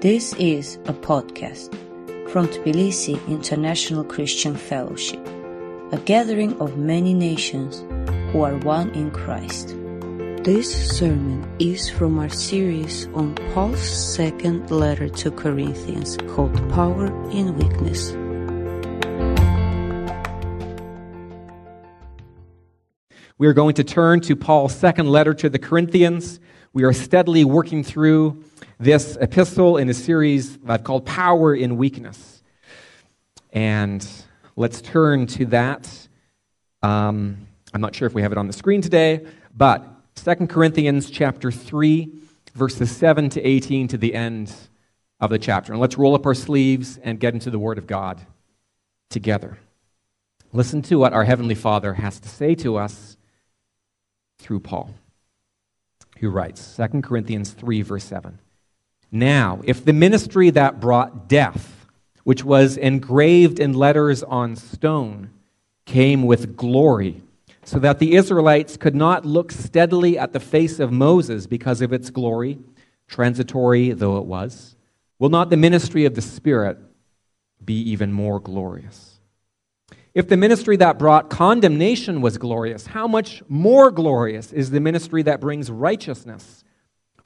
This is a podcast from Tbilisi International Christian Fellowship, a gathering of many nations who are one in Christ. This sermon is from our series on Paul's second letter to Corinthians called Power in Weakness. We are going to turn to Paul's second letter to the Corinthians. We are steadily working through this epistle in a series I've called Power in Weakness. And let's turn to that. Um, I'm not sure if we have it on the screen today, but 2 Corinthians chapter 3, verses 7 to 18 to the end of the chapter. And let's roll up our sleeves and get into the Word of God together. Listen to what our Heavenly Father has to say to us through Paul, who writes 2 Corinthians 3, verse 7. Now, if the ministry that brought death, which was engraved in letters on stone, came with glory, so that the Israelites could not look steadily at the face of Moses because of its glory, transitory though it was, will not the ministry of the Spirit be even more glorious? If the ministry that brought condemnation was glorious, how much more glorious is the ministry that brings righteousness?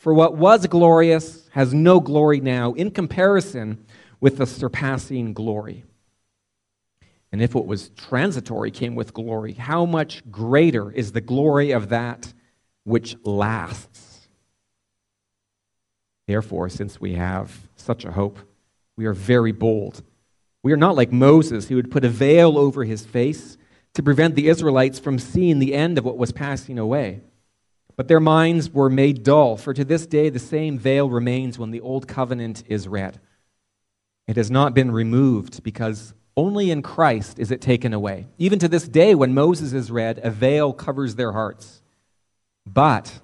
For what was glorious has no glory now in comparison with the surpassing glory. And if what was transitory came with glory, how much greater is the glory of that which lasts? Therefore, since we have such a hope, we are very bold. We are not like Moses, who would put a veil over his face to prevent the Israelites from seeing the end of what was passing away. But their minds were made dull, for to this day the same veil remains when the old covenant is read. It has not been removed because only in Christ is it taken away. Even to this day, when Moses is read, a veil covers their hearts. But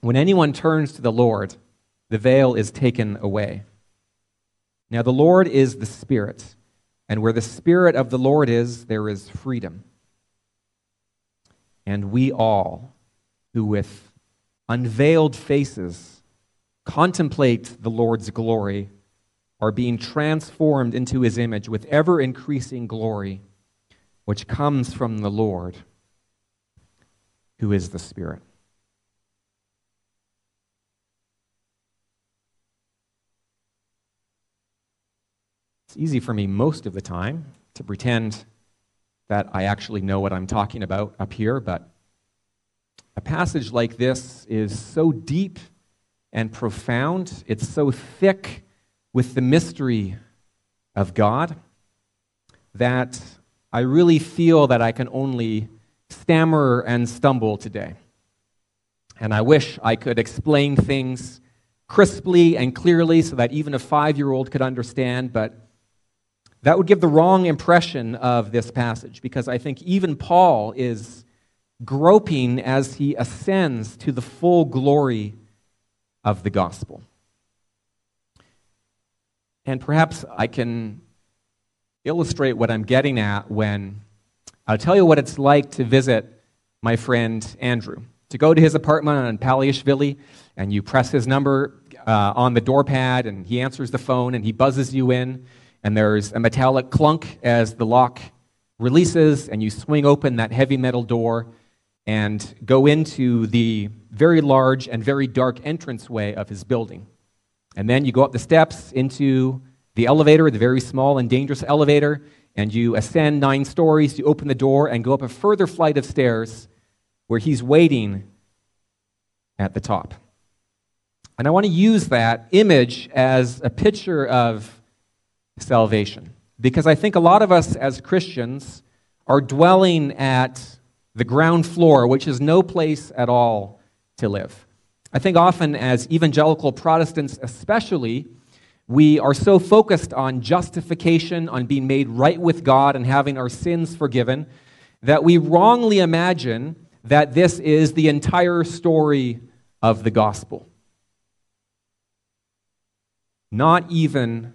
when anyone turns to the Lord, the veil is taken away. Now, the Lord is the Spirit, and where the Spirit of the Lord is, there is freedom. And we all, who with unveiled faces contemplate the Lord's glory are being transformed into his image with ever increasing glory, which comes from the Lord, who is the Spirit. It's easy for me most of the time to pretend that I actually know what I'm talking about up here, but a passage like this is so deep and profound, it's so thick with the mystery of God that I really feel that I can only stammer and stumble today. And I wish I could explain things crisply and clearly so that even a five year old could understand, but that would give the wrong impression of this passage because I think even Paul is groping as he ascends to the full glory of the gospel. And perhaps I can illustrate what I'm getting at when I'll tell you what it's like to visit my friend Andrew. To go to his apartment on Paliashvili and you press his number uh, on the door pad and he answers the phone and he buzzes you in and there's a metallic clunk as the lock releases and you swing open that heavy metal door and go into the very large and very dark entranceway of his building. And then you go up the steps into the elevator, the very small and dangerous elevator, and you ascend nine stories, you open the door, and go up a further flight of stairs where he's waiting at the top. And I want to use that image as a picture of salvation. Because I think a lot of us as Christians are dwelling at the ground floor, which is no place at all to live. I think often, as evangelical Protestants especially, we are so focused on justification, on being made right with God and having our sins forgiven, that we wrongly imagine that this is the entire story of the gospel. Not even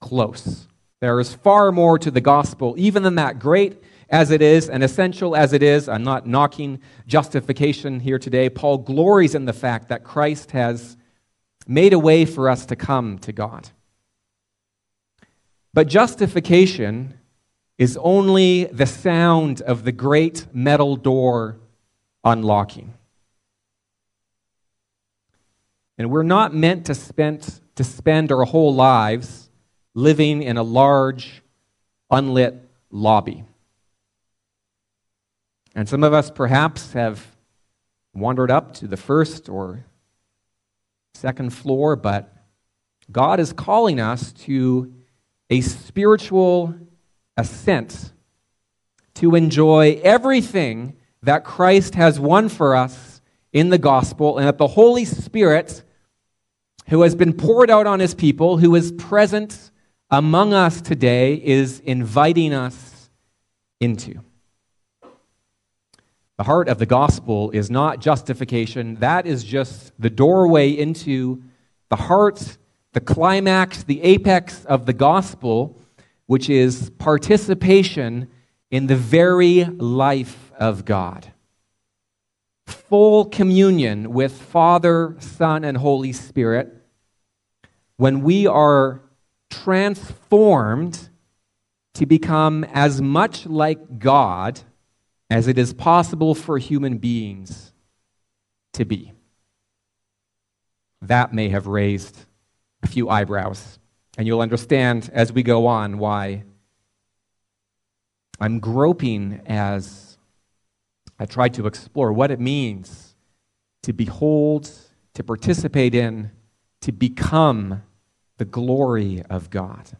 close. There is far more to the gospel, even than that great as it is and essential as it is. I'm not knocking justification here today. Paul glories in the fact that Christ has made a way for us to come to God. But justification is only the sound of the great metal door unlocking. And we're not meant to spend, to spend our whole lives living in a large, unlit lobby. And some of us perhaps have wandered up to the first or second floor, but God is calling us to a spiritual ascent to enjoy everything that Christ has won for us in the gospel, and that the Holy Spirit, who has been poured out on his people, who is present among us today, is inviting us into. The heart of the gospel is not justification, that is just the doorway into the heart, the climax, the apex of the gospel, which is participation in the very life of God. Full communion with Father, Son, and Holy Spirit when we are transformed to become as much like God as it is possible for human beings to be. That may have raised a few eyebrows, and you'll understand as we go on why I'm groping as I try to explore what it means to behold, to participate in, to become the glory of God.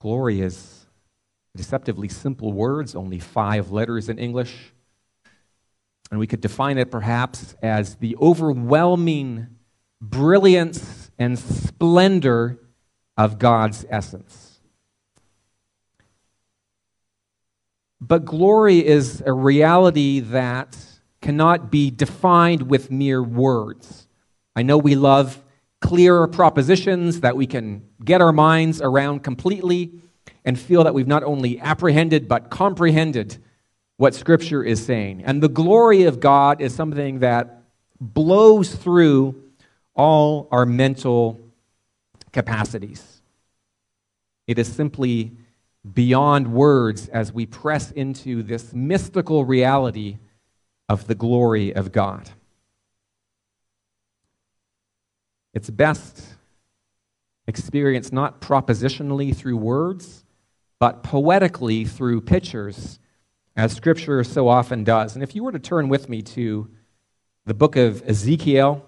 Glory is deceptively simple words, only five letters in English. And we could define it perhaps as the overwhelming brilliance and splendor of God's essence. But glory is a reality that cannot be defined with mere words. I know we love clear propositions that we can get our minds around completely and feel that we've not only apprehended but comprehended what Scripture is saying. And the glory of God is something that blows through all our mental capacities. It is simply beyond words as we press into this mystical reality of the glory of God. It's best experienced not propositionally through words, but poetically through pictures, as Scripture so often does. And if you were to turn with me to the book of Ezekiel,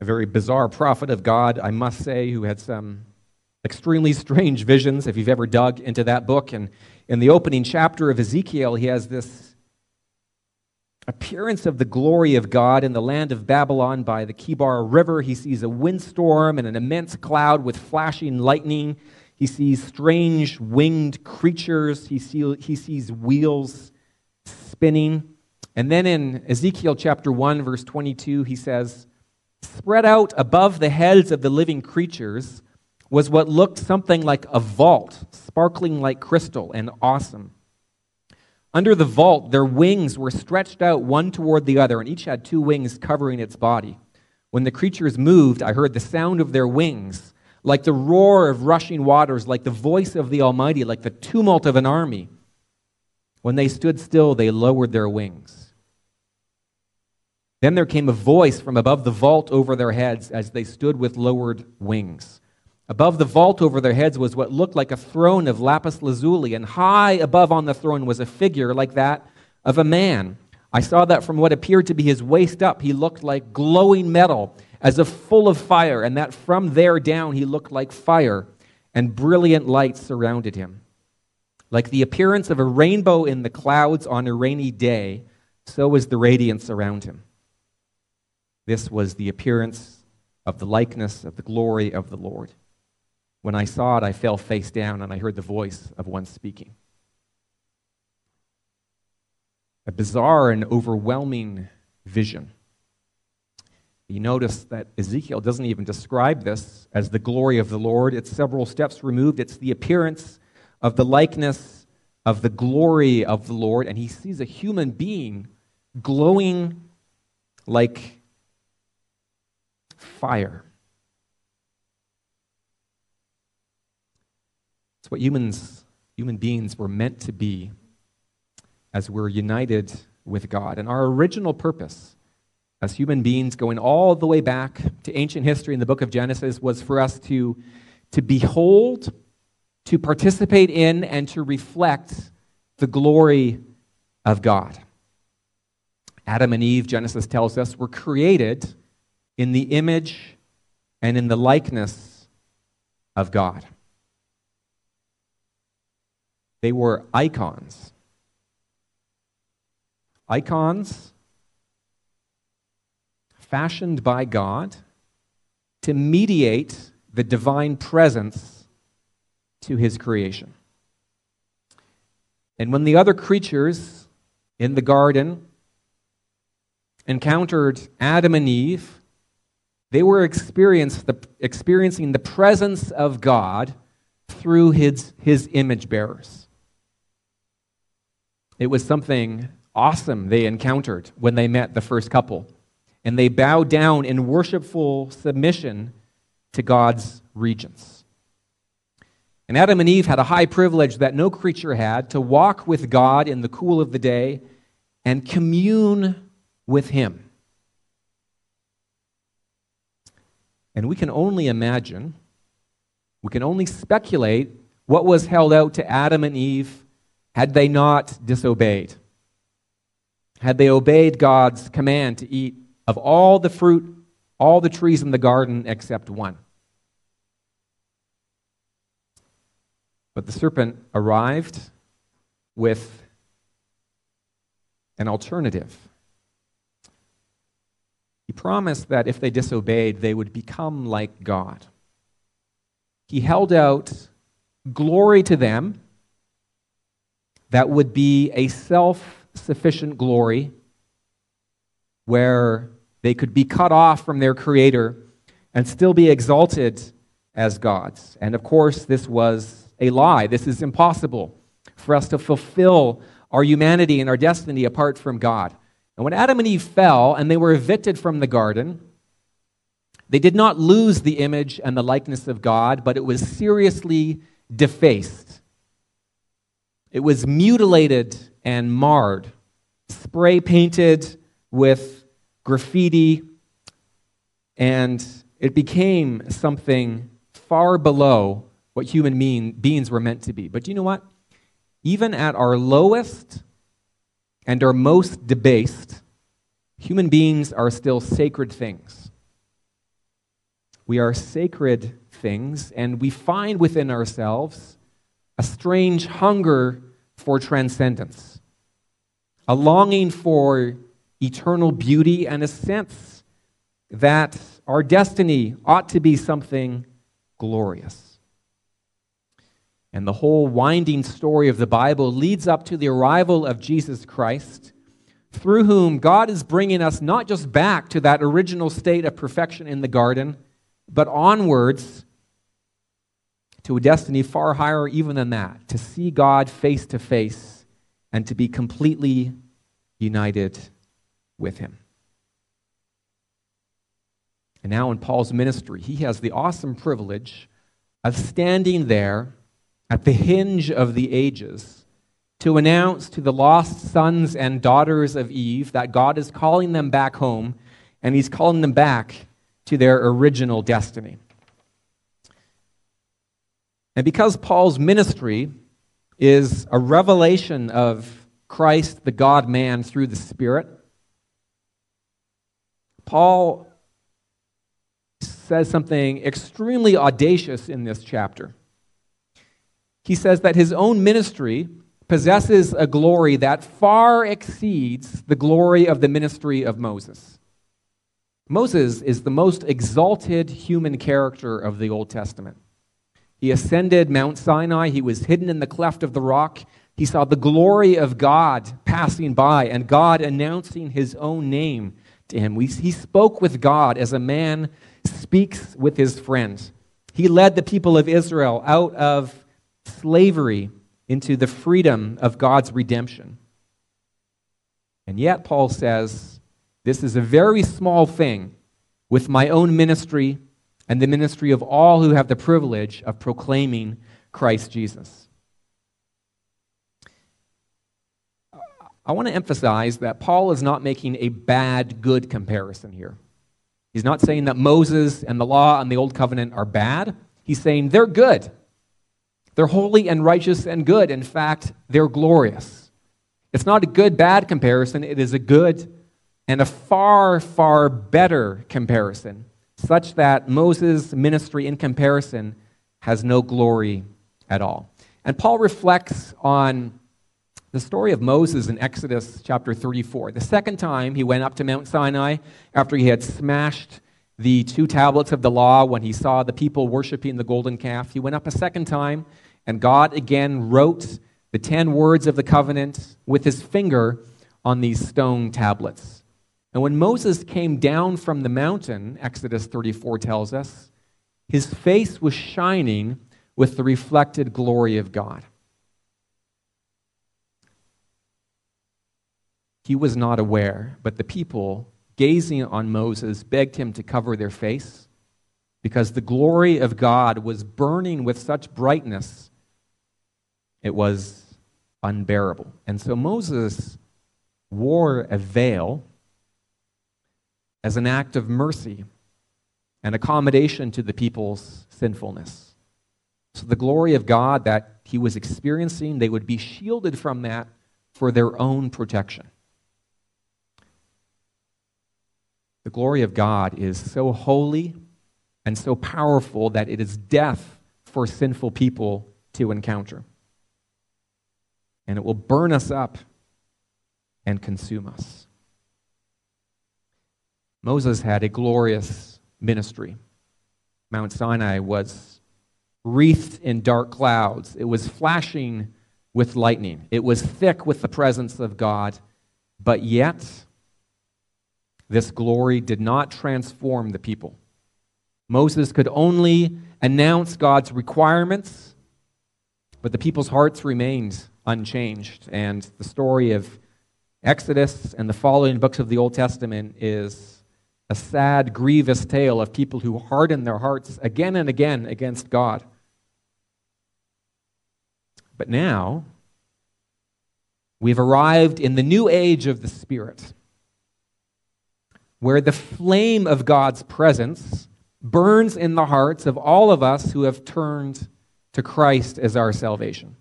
a very bizarre prophet of God, I must say, who had some extremely strange visions, if you've ever dug into that book. And in the opening chapter of Ezekiel, he has this appearance of the glory of God in the land of Babylon by the Kebar River. He sees a windstorm and an immense cloud with flashing lightning. He sees strange winged creatures. He, see, he sees wheels spinning. And then in Ezekiel chapter 1, verse 22, he says, Spread out above the heads of the living creatures was what looked something like a vault, sparkling like crystal and awesome. Under the vault, their wings were stretched out one toward the other, and each had two wings covering its body. When the creatures moved, I heard the sound of their wings, like the roar of rushing waters, like the voice of the Almighty, like the tumult of an army. When they stood still, they lowered their wings. Then there came a voice from above the vault over their heads as they stood with lowered wings. Above the vault over their heads was what looked like a throne of lapis lazuli, and high above on the throne was a figure like that of a man. I saw that from what appeared to be his waist up, he looked like glowing metal, as if full of fire, and that from there down he looked like fire, and brilliant light surrounded him. Like the appearance of a rainbow in the clouds on a rainy day, so was the radiance around him. This was the appearance of the likeness of the glory of the Lord. When I saw it, I fell face down and I heard the voice of one speaking. A bizarre and overwhelming vision. You notice that Ezekiel doesn't even describe this as the glory of the Lord. It's several steps removed. It's the appearance of the likeness of the glory of the Lord. And he sees a human being glowing like fire. What humans, human beings were meant to be as we're united with God. And our original purpose as human beings, going all the way back to ancient history in the book of Genesis, was for us to, to behold, to participate in, and to reflect the glory of God. Adam and Eve, Genesis tells us, were created in the image and in the likeness of God. They were icons. Icons fashioned by God to mediate the divine presence to his creation. And when the other creatures in the garden encountered Adam and Eve, they were the, experiencing the presence of God through his, his image bearers. It was something awesome they encountered when they met the first couple and they bow down in worshipful submission to God's regents. And Adam and Eve had a high privilege that no creature had to walk with God in the cool of the day and commune with Him. And we can only imagine, we can only speculate what was held out to Adam and Eve had they not disobeyed. Had they obeyed God's command to eat of all the fruit, all the trees in the garden except one. But the serpent arrived with an alternative. He promised that if they disobeyed, they would become like God. He held out glory to them that would be a self sufficient glory where they could be cut off from their Creator and still be exalted as gods. And of course, this was a lie. This is impossible for us to fulfill our humanity and our destiny apart from God. And when Adam and Eve fell and they were evicted from the garden, they did not lose the image and the likeness of God, but it was seriously defaced. It was mutilated and marred, spray painted with graffiti, and it became something far below what human mean, beings were meant to be. But you know what? Even at our lowest and our most debased, human beings are still sacred things. We are sacred things, and we find within ourselves a strange hunger for transcendence, a longing for eternal beauty and a sense that our destiny ought to be something glorious. And the whole winding story of the Bible leads up to the arrival of Jesus Christ, through whom God is bringing us not just back to that original state of perfection in the garden, but onwards to a destiny far higher even than that to see God face to face and to be completely united with him. And now in Paul's ministry, he has the awesome privilege of standing there at the hinge of the ages to announce to the lost sons and daughters of Eve that God is calling them back home and he's calling them back to their original destiny. And because Paul's ministry is a revelation of Christ, the God man, through the Spirit, Paul says something extremely audacious in this chapter. He says that his own ministry possesses a glory that far exceeds the glory of the ministry of Moses. Moses is the most exalted human character of the Old Testament. He ascended Mount Sinai, he was hidden in the cleft of the rock. He saw the glory of God passing by and God announcing his own name to him. We, he spoke with God as a man speaks with his friends. He led the people of Israel out of slavery into the freedom of God's redemption. And yet, Paul says, This is a very small thing with my own ministry and the ministry of all who have the privilege of proclaiming Christ Jesus. I want to emphasize that Paul is not making a bad good comparison here. He's not saying that Moses and the law and the old covenant are bad. He's saying they're good. They're holy and righteous and good. In fact, they're glorious. It's not a good bad comparison, it is a good and a far, far better comparison, such that Moses' ministry in comparison has no glory at all. And Paul reflects on the story of Moses in Exodus chapter 34. The second time he went up to Mount Sinai after he had smashed the two tablets of the law when he saw the people worshiping the golden calf, he went up a second time, and God again wrote the ten words of the covenant with his finger on these stone tablets. And when Moses came down from the mountain, Exodus 34 tells us, his face was shining with the reflected glory of God. He was not aware, but the people, gazing on Moses, begged him to cover their face because the glory of God was burning with such brightness, it was unbearable. And so Moses wore a veil as an act of mercy and accommodation to the people's sinfulness. So the glory of God that he was experiencing, they would be shielded from that for their own protection. The glory of God is so holy and so powerful that it is death for sinful people to encounter. And it will burn us up and consume us. Moses had a glorious ministry. Mount Sinai was wreathed in dark clouds, it was flashing with lightning, it was thick with the presence of God, but yet this glory did not transform the people. Moses could only announce God's requirements, but the people's hearts remained unchanged. And the story of Exodus and the following books of the Old Testament is a sad, grievous tale of people who harden their hearts again and again against God. But now, we've arrived in the new age of the Spirit where the flame of God's presence burns in the hearts of all of us who have turned to Christ as our salvation.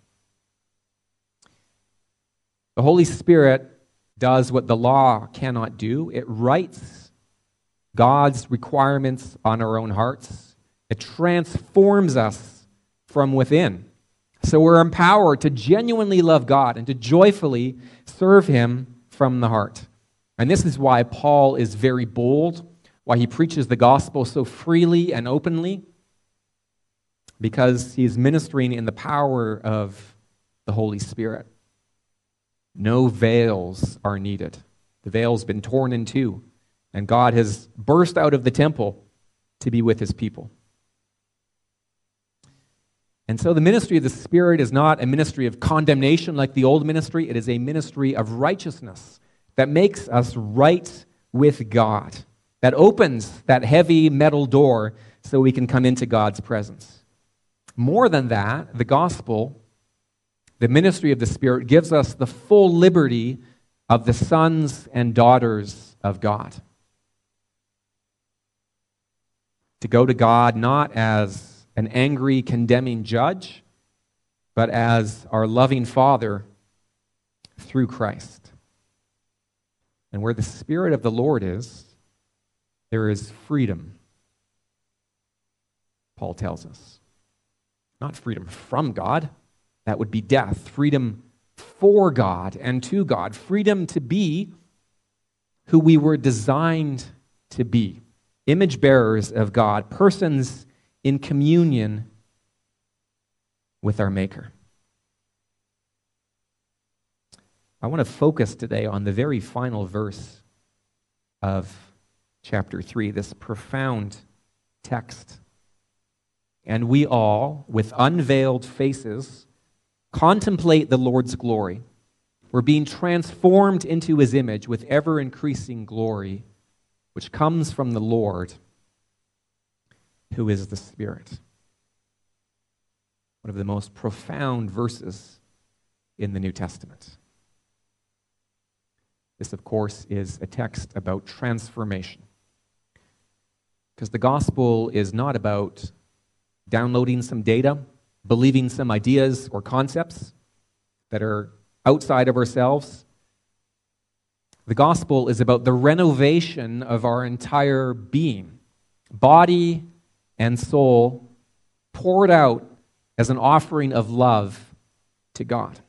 The Holy Spirit does what the law cannot do it writes God's requirements on our own hearts, it transforms us from within. So we're empowered to genuinely love God and to joyfully serve Him from the heart. And this is why Paul is very bold, why he preaches the gospel so freely and openly, because he's ministering in the power of the Holy Spirit. No veils are needed. The veil's been torn in two, and God has burst out of the temple to be with his people. And so the ministry of the Spirit is not a ministry of condemnation like the old ministry, it is a ministry of righteousness that makes us right with God, that opens that heavy metal door so we can come into God's presence. More than that, the gospel, the ministry of the Spirit, gives us the full liberty of the sons and daughters of God. To go to God not as an angry, condemning judge, but as our loving Father through Christ. And where the Spirit of the Lord is, there is freedom, Paul tells us. Not freedom from God, that would be death. Freedom for God and to God. Freedom to be who we were designed to be image bearers of God, persons in communion with our Maker. I want to focus today on the very final verse of chapter 3, this profound text. And we all, with unveiled faces, contemplate the Lord's glory, We're being transformed into his image with ever increasing glory, which comes from the Lord, who is the Spirit. One of the most profound verses in the New Testament. This, of course, is a text about transformation. Because the gospel is not about downloading some data, believing some ideas or concepts that are outside of ourselves. The gospel is about the renovation of our entire being, body and soul, poured out as an offering of love to God.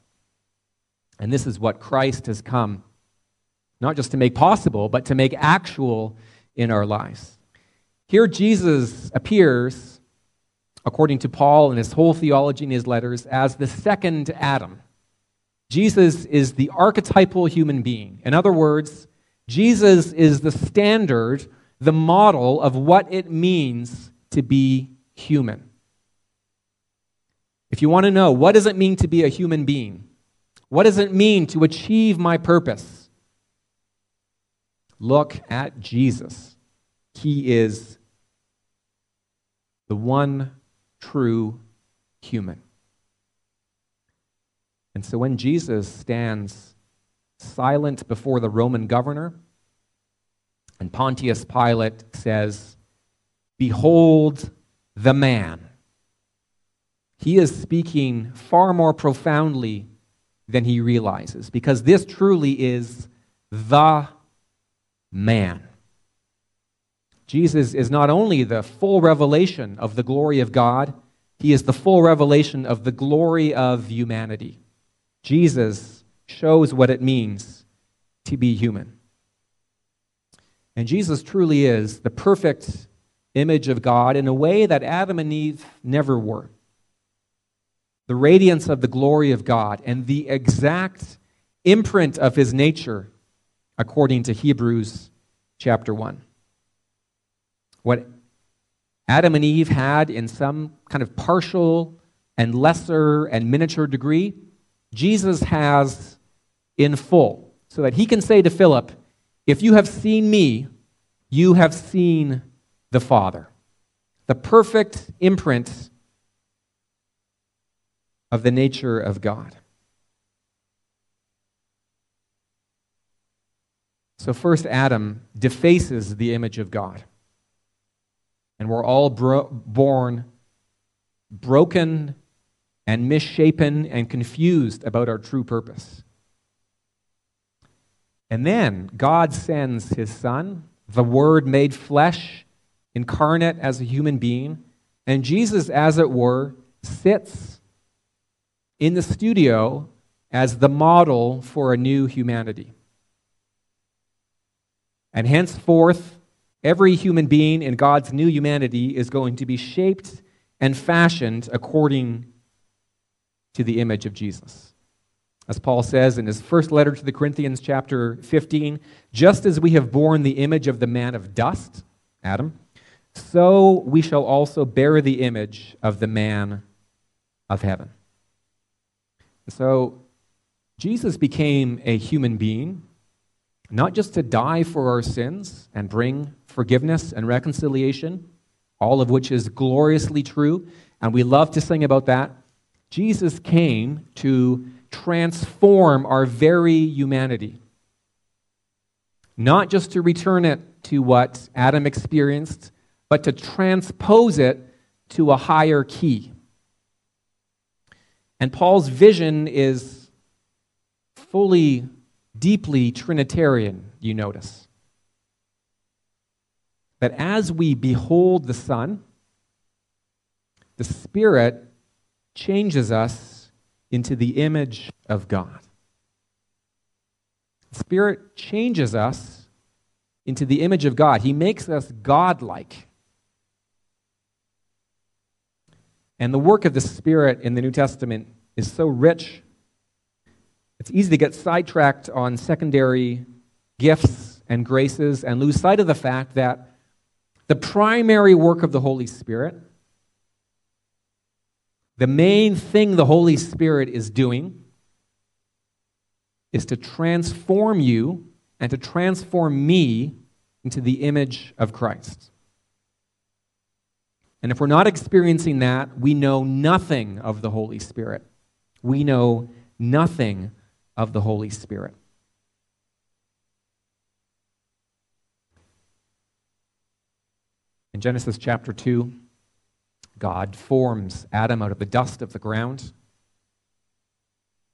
And this is what Christ has come, not just to make possible, but to make actual in our lives. Here, Jesus appears, according to Paul and his whole theology in his letters, as the second Adam. Jesus is the archetypal human being. In other words, Jesus is the standard, the model of what it means to be human. If you want to know what does it mean to be a human being? What does it mean to achieve my purpose? Look at Jesus. He is the one true human. And so when Jesus stands silent before the Roman governor, and Pontius Pilate says, Behold the man. He is speaking far more profoundly than he realizes, because this truly is the man. Jesus is not only the full revelation of the glory of God, he is the full revelation of the glory of humanity. Jesus shows what it means to be human. And Jesus truly is the perfect image of God in a way that Adam and Eve never were. The radiance of the glory of God and the exact imprint of his nature, according to Hebrews chapter 1. What Adam and Eve had in some kind of partial and lesser and miniature degree, Jesus has in full, so that he can say to Philip, If you have seen me, you have seen the Father. The perfect imprint of the nature of God. So, first, Adam defaces the image of God. And we're all bro- born broken and misshapen and confused about our true purpose. And then God sends his son, the Word made flesh, incarnate as a human being. And Jesus, as it were, sits in the studio as the model for a new humanity. And henceforth, every human being in God's new humanity is going to be shaped and fashioned according to the image of Jesus. As Paul says in his first letter to the Corinthians, chapter 15, just as we have borne the image of the man of dust, Adam, so we shall also bear the image of the man of heaven. So Jesus became a human being, not just to die for our sins and bring forgiveness and reconciliation, all of which is gloriously true, and we love to sing about that. Jesus came to transform our very humanity. Not just to return it to what Adam experienced, but to transpose it to a higher key. And Paul's vision is fully, deeply Trinitarian, you notice. That as we behold the Son, the Spirit changes us into the image of God. Spirit changes us into the image of God. He makes us godlike. And the work of the Spirit in the New Testament is so rich. It's easy to get sidetracked on secondary gifts and graces and lose sight of the fact that the primary work of the Holy Spirit the main thing the Holy Spirit is doing is to transform you and to transform me into the image of Christ. And if we're not experiencing that, we know nothing of the Holy Spirit. We know nothing of the Holy Spirit. In Genesis chapter 2, God forms Adam out of the dust of the ground,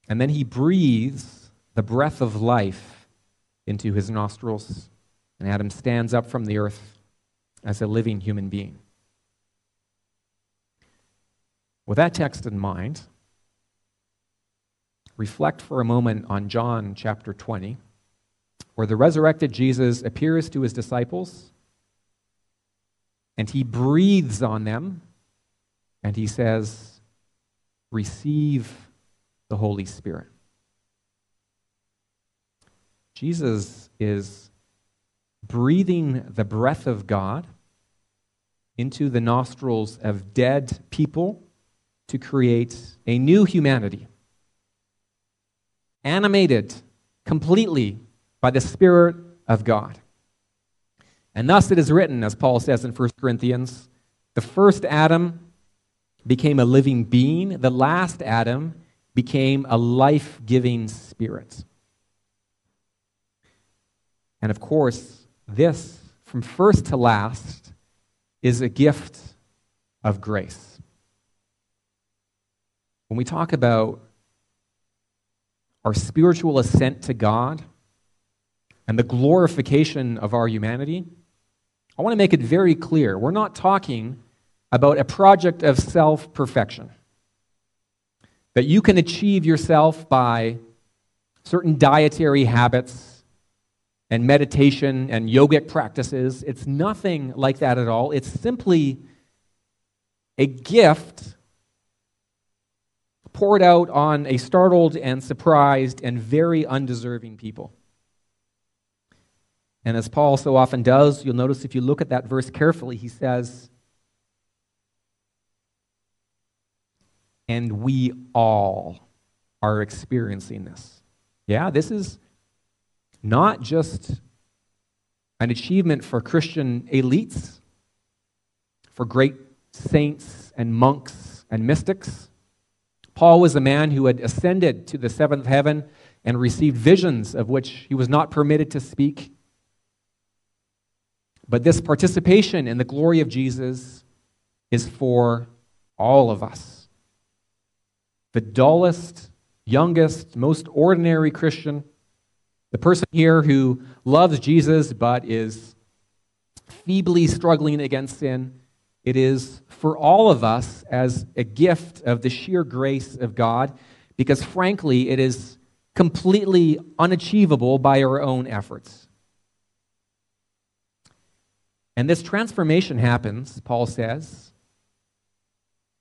and then he breathes the breath of life into his nostrils, and Adam stands up from the earth as a living human being. With that text in mind, reflect for a moment on John chapter 20, where the resurrected Jesus appears to his disciples and he breathes on them and he says, Receive the Holy Spirit. Jesus is breathing the breath of God into the nostrils of dead people to create a new humanity, animated completely by the Spirit of God. And thus it is written, as Paul says in 1 Corinthians, the first Adam became a living being, the last Adam became a life giving spirit. And of course, this, from first to last, is a gift of grace. When we talk about our spiritual ascent to God and the glorification of our humanity, I want to make it very clear. We're not talking about a project of self perfection that you can achieve yourself by certain dietary habits and meditation and yogic practices. It's nothing like that at all. It's simply a gift poured out on a startled and surprised and very undeserving people. And as Paul so often does, you'll notice if you look at that verse carefully, he says, And we all are experiencing this. Yeah, this is not just an achievement for Christian elites, for great saints and monks and mystics. Paul was a man who had ascended to the seventh heaven and received visions of which he was not permitted to speak. But this participation in the glory of Jesus is for all of us. The dullest, youngest, most ordinary Christian, the person here who loves Jesus but is feebly struggling against sin, it is for all of us as a gift of the sheer grace of God, because frankly, it is completely unachievable by our own efforts. And this transformation happens, Paul says,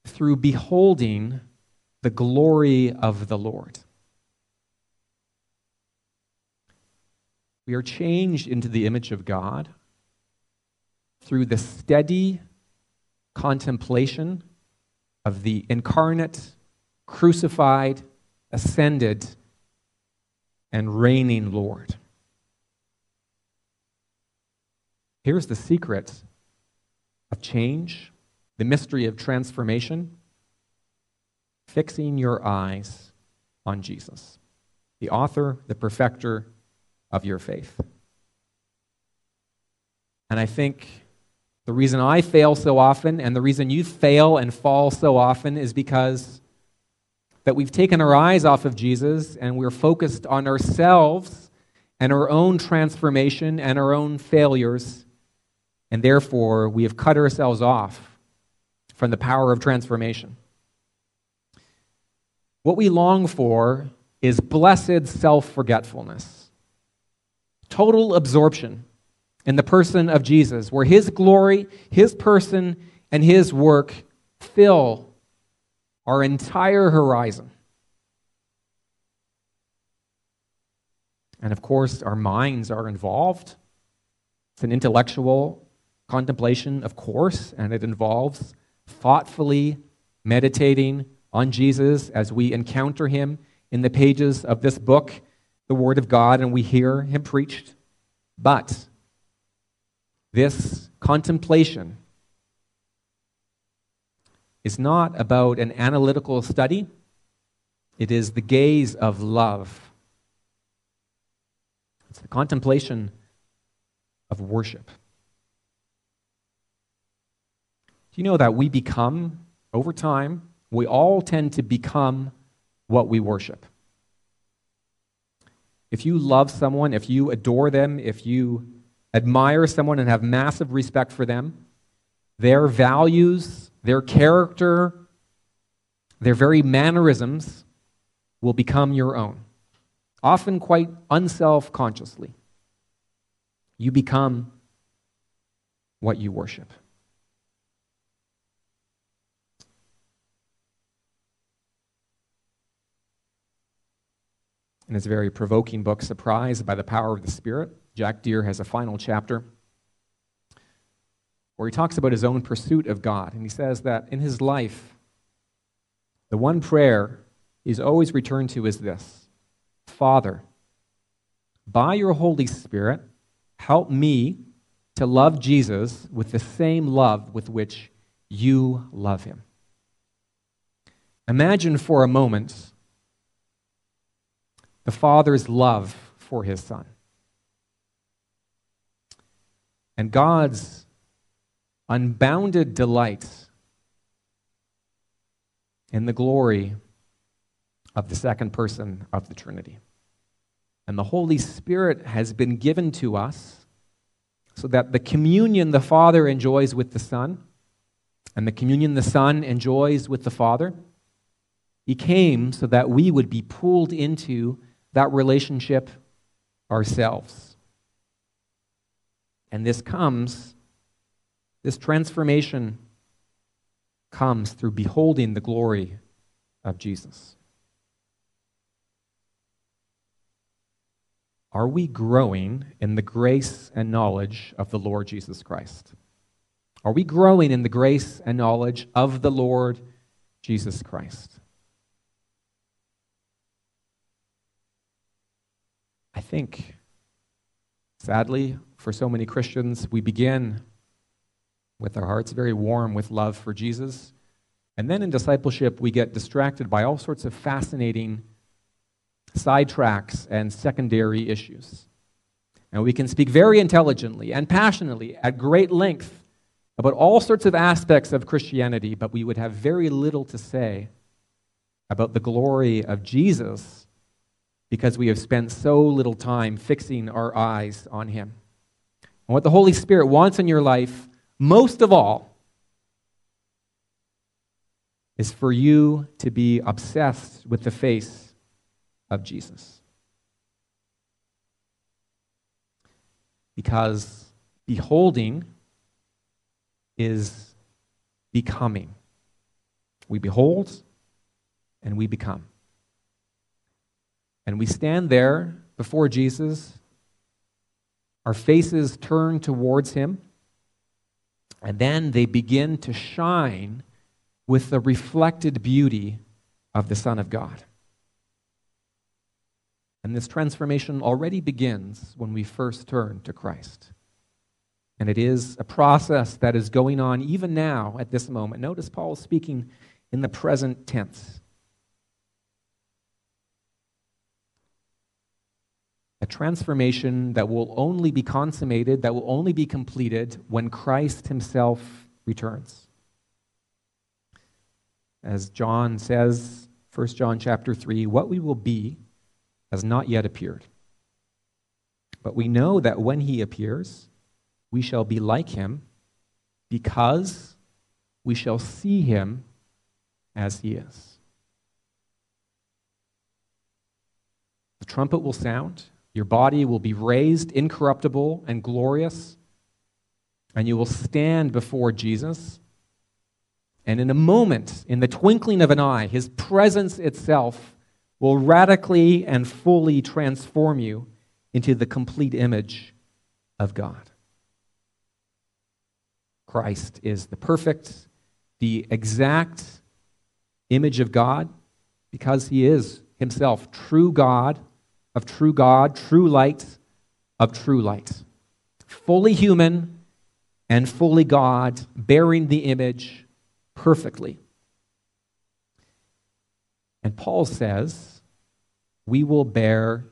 through beholding the glory of the Lord. We are changed into the image of God through the steady contemplation of the incarnate, crucified, ascended, and reigning Lord. Here's the secret of change, the mystery of transformation fixing your eyes on Jesus, the author, the perfecter of your faith. And I think the reason I fail so often and the reason you fail and fall so often is because that we've taken our eyes off of Jesus and we're focused on ourselves and our own transformation and our own failures. And therefore, we have cut ourselves off from the power of transformation. What we long for is blessed self forgetfulness, total absorption in the person of Jesus, where his glory, his person, and his work fill our entire horizon. And of course, our minds are involved. It's an intellectual contemplation, of course, and it involves thoughtfully meditating on Jesus as we encounter him in the pages of this book the Word of God and we hear Him preached. But this contemplation is not about an analytical study, it is the gaze of love. It's the contemplation of worship. Do you know that we become, over time, we all tend to become what we worship? If you love someone, if you adore them, if you admire someone and have massive respect for them, their values, their character, their very mannerisms will become your own, often quite unself consciously. You become what you worship. In his very provoking book, Surprised by the Power of the Spirit, Jack Deere has a final chapter where he talks about his own pursuit of God. And he says that in his life, the one prayer he's always returned to is this Father, by your Holy Spirit, help me to love Jesus with the same love with which you love him. Imagine for a moment the Father's love for his Son. And God's unbounded delight in the glory of the second person of the Trinity. And the Holy Spirit has been given to us so that the communion the Father enjoys with the Son and the communion the Son enjoys with the Father, He came so that we would be pulled into that relationship ourselves. And this comes, this transformation comes through beholding the glory of Jesus. Are we growing in the grace and knowledge of the Lord Jesus Christ? Are we growing in the grace and knowledge of the Lord Jesus Christ? I think, sadly, for so many Christians, we begin with our hearts very warm with love for Jesus. And then in discipleship, we get distracted by all sorts of fascinating sidetracks and secondary issues. And we can speak very intelligently and passionately at great length about all sorts of aspects of Christianity, but we would have very little to say about the glory of Jesus because we have spent so little time fixing our eyes on Him. And what the Holy Spirit wants in your life, most of all, is for you to be obsessed with the face of Jesus. Because beholding is becoming. We behold and we become. And we stand there before Jesus, our faces turned towards him, and then they begin to shine with the reflected beauty of the Son of God. And this transformation already begins when we first turn to Christ. And it is a process that is going on even now at this moment. Notice Paul is speaking in the present tense. A transformation that will only be consummated, that will only be completed when Christ himself returns. As John says, 1 John chapter 3, what we will be has not yet appeared. But we know that when he appears, we shall be like him because we shall see him as he is. The trumpet will sound your body will be raised incorruptible and glorious, and you will stand before Jesus. And in a moment, in the twinkling of an eye, his presence itself will radically and fully transform you into the complete image of God. Christ is the perfect, the exact image of God because he is himself true God of true God, true light of true light. Fully human and fully God, bearing the image perfectly. And Paul says, we will bear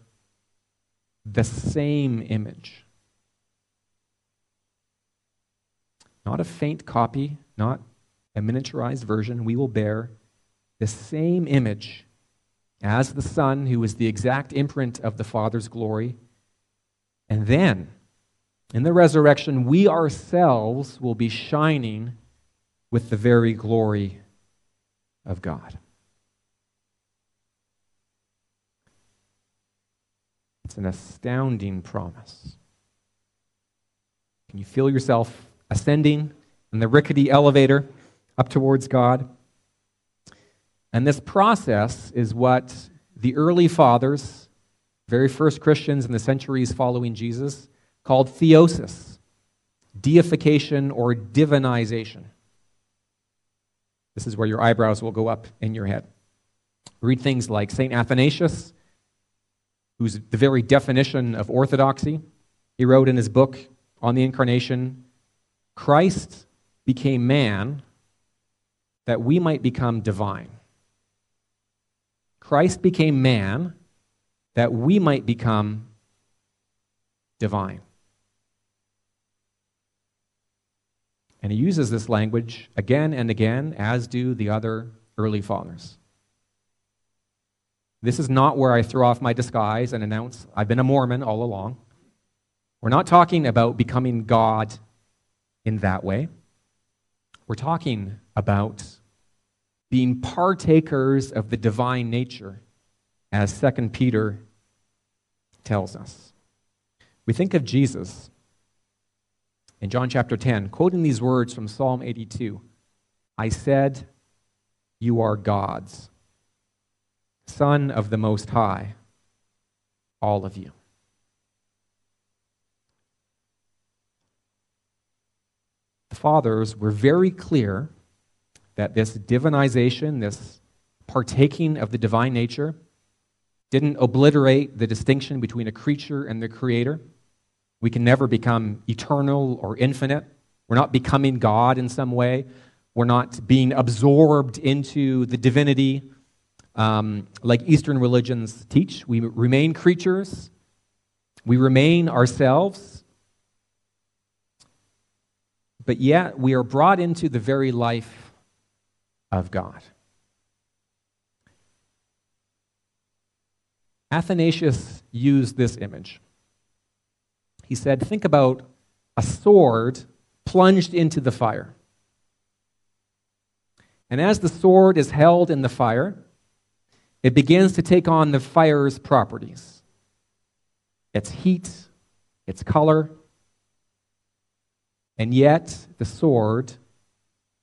the same image. Not a faint copy, not a miniaturized version. We will bear the same image as the Son, who is the exact imprint of the Father's glory. And then, in the resurrection, we ourselves will be shining with the very glory of God. It's an astounding promise. Can you feel yourself ascending in the rickety elevator up towards God? And this process is what the early fathers, very first Christians in the centuries following Jesus, called theosis, deification or divinization. This is where your eyebrows will go up in your head. Read things like St. Athanasius, who's the very definition of orthodoxy. He wrote in his book on the Incarnation Christ became man that we might become divine. Christ became man that we might become divine. And he uses this language again and again, as do the other early fathers. This is not where I throw off my disguise and announce I've been a Mormon all along. We're not talking about becoming God in that way. We're talking about being partakers of the divine nature, as 2 Peter tells us. We think of Jesus in John chapter 10, quoting these words from Psalm 82 I said, You are God's, Son of the Most High, all of you. The fathers were very clear that this divinization, this partaking of the divine nature, didn't obliterate the distinction between a creature and the creator we can never become eternal or infinite. We're not becoming God in some way. We're not being absorbed into the divinity um, like Eastern religions teach. We remain creatures, we remain ourselves, but yet we are brought into the very life of God. Athanasius used this image. He said, Think about a sword plunged into the fire. And as the sword is held in the fire, it begins to take on the fire's properties its heat, its color, and yet the sword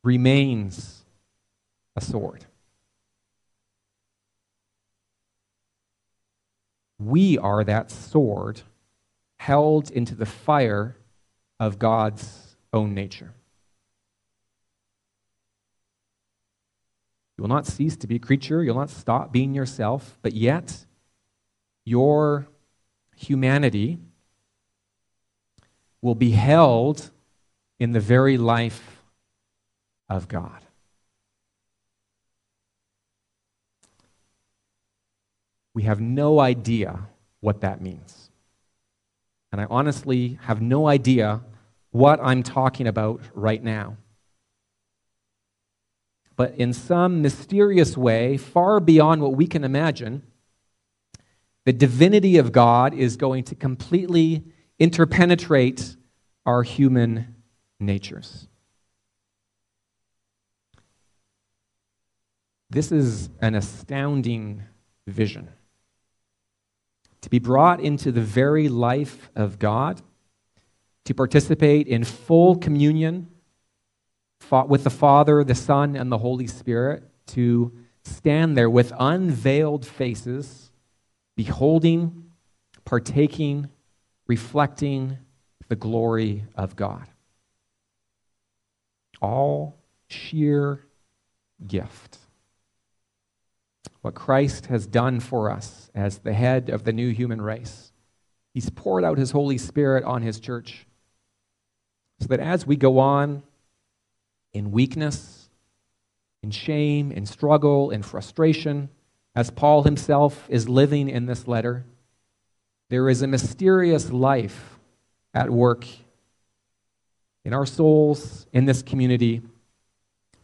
remains a sword. We are that sword held into the fire of God's own nature. You will not cease to be a creature, you'll not stop being yourself, but yet your humanity will be held in the very life of God. We have no idea what that means. And I honestly have no idea what I'm talking about right now. But in some mysterious way, far beyond what we can imagine, the divinity of God is going to completely interpenetrate our human natures. This is an astounding vision to be brought into the very life of God, to participate in full communion with the Father, the Son, and the Holy Spirit, to stand there with unveiled faces, beholding, partaking, reflecting the glory of God. All sheer gift. What Christ has done for us as the head of the new human race. He's poured out his Holy Spirit on his church so that as we go on in weakness, in shame, in struggle, in frustration, as Paul himself is living in this letter, there is a mysterious life at work in our souls, in this community,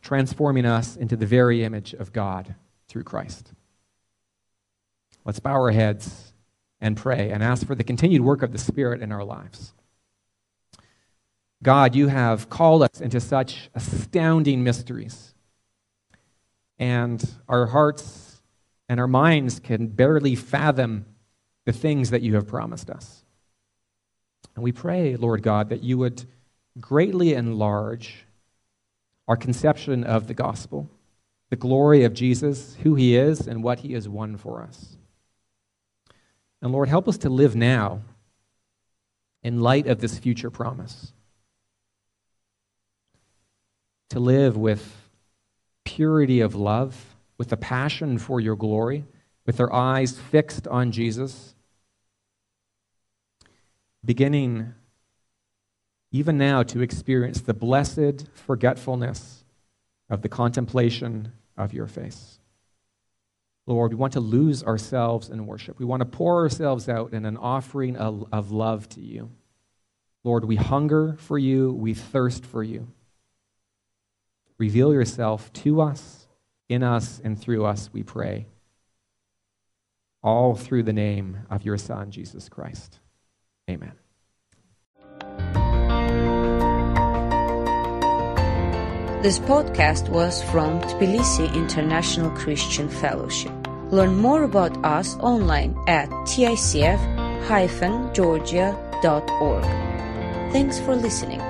transforming us into the very image of God through Christ. Let's bow our heads and pray and ask for the continued work of the Spirit in our lives. God, you have called us into such astounding mysteries. And our hearts and our minds can barely fathom the things that you have promised us. And we pray, Lord God, that you would greatly enlarge our conception of the gospel, the glory of Jesus, who he is, and what he has won for us. And Lord, help us to live now in light of this future promise. To live with purity of love, with a passion for your glory, with our eyes fixed on Jesus, beginning even now to experience the blessed forgetfulness of the contemplation of your face. Lord, we want to lose ourselves in worship. We want to pour ourselves out in an offering of, of love to you. Lord, we hunger for you, we thirst for you. Reveal yourself to us, in us, and through us, we pray. All through the name of your Son, Jesus Christ. Amen. This podcast was from Tbilisi International Christian Fellowship. Learn more about us online at ticf-georgia.org. Thanks for listening.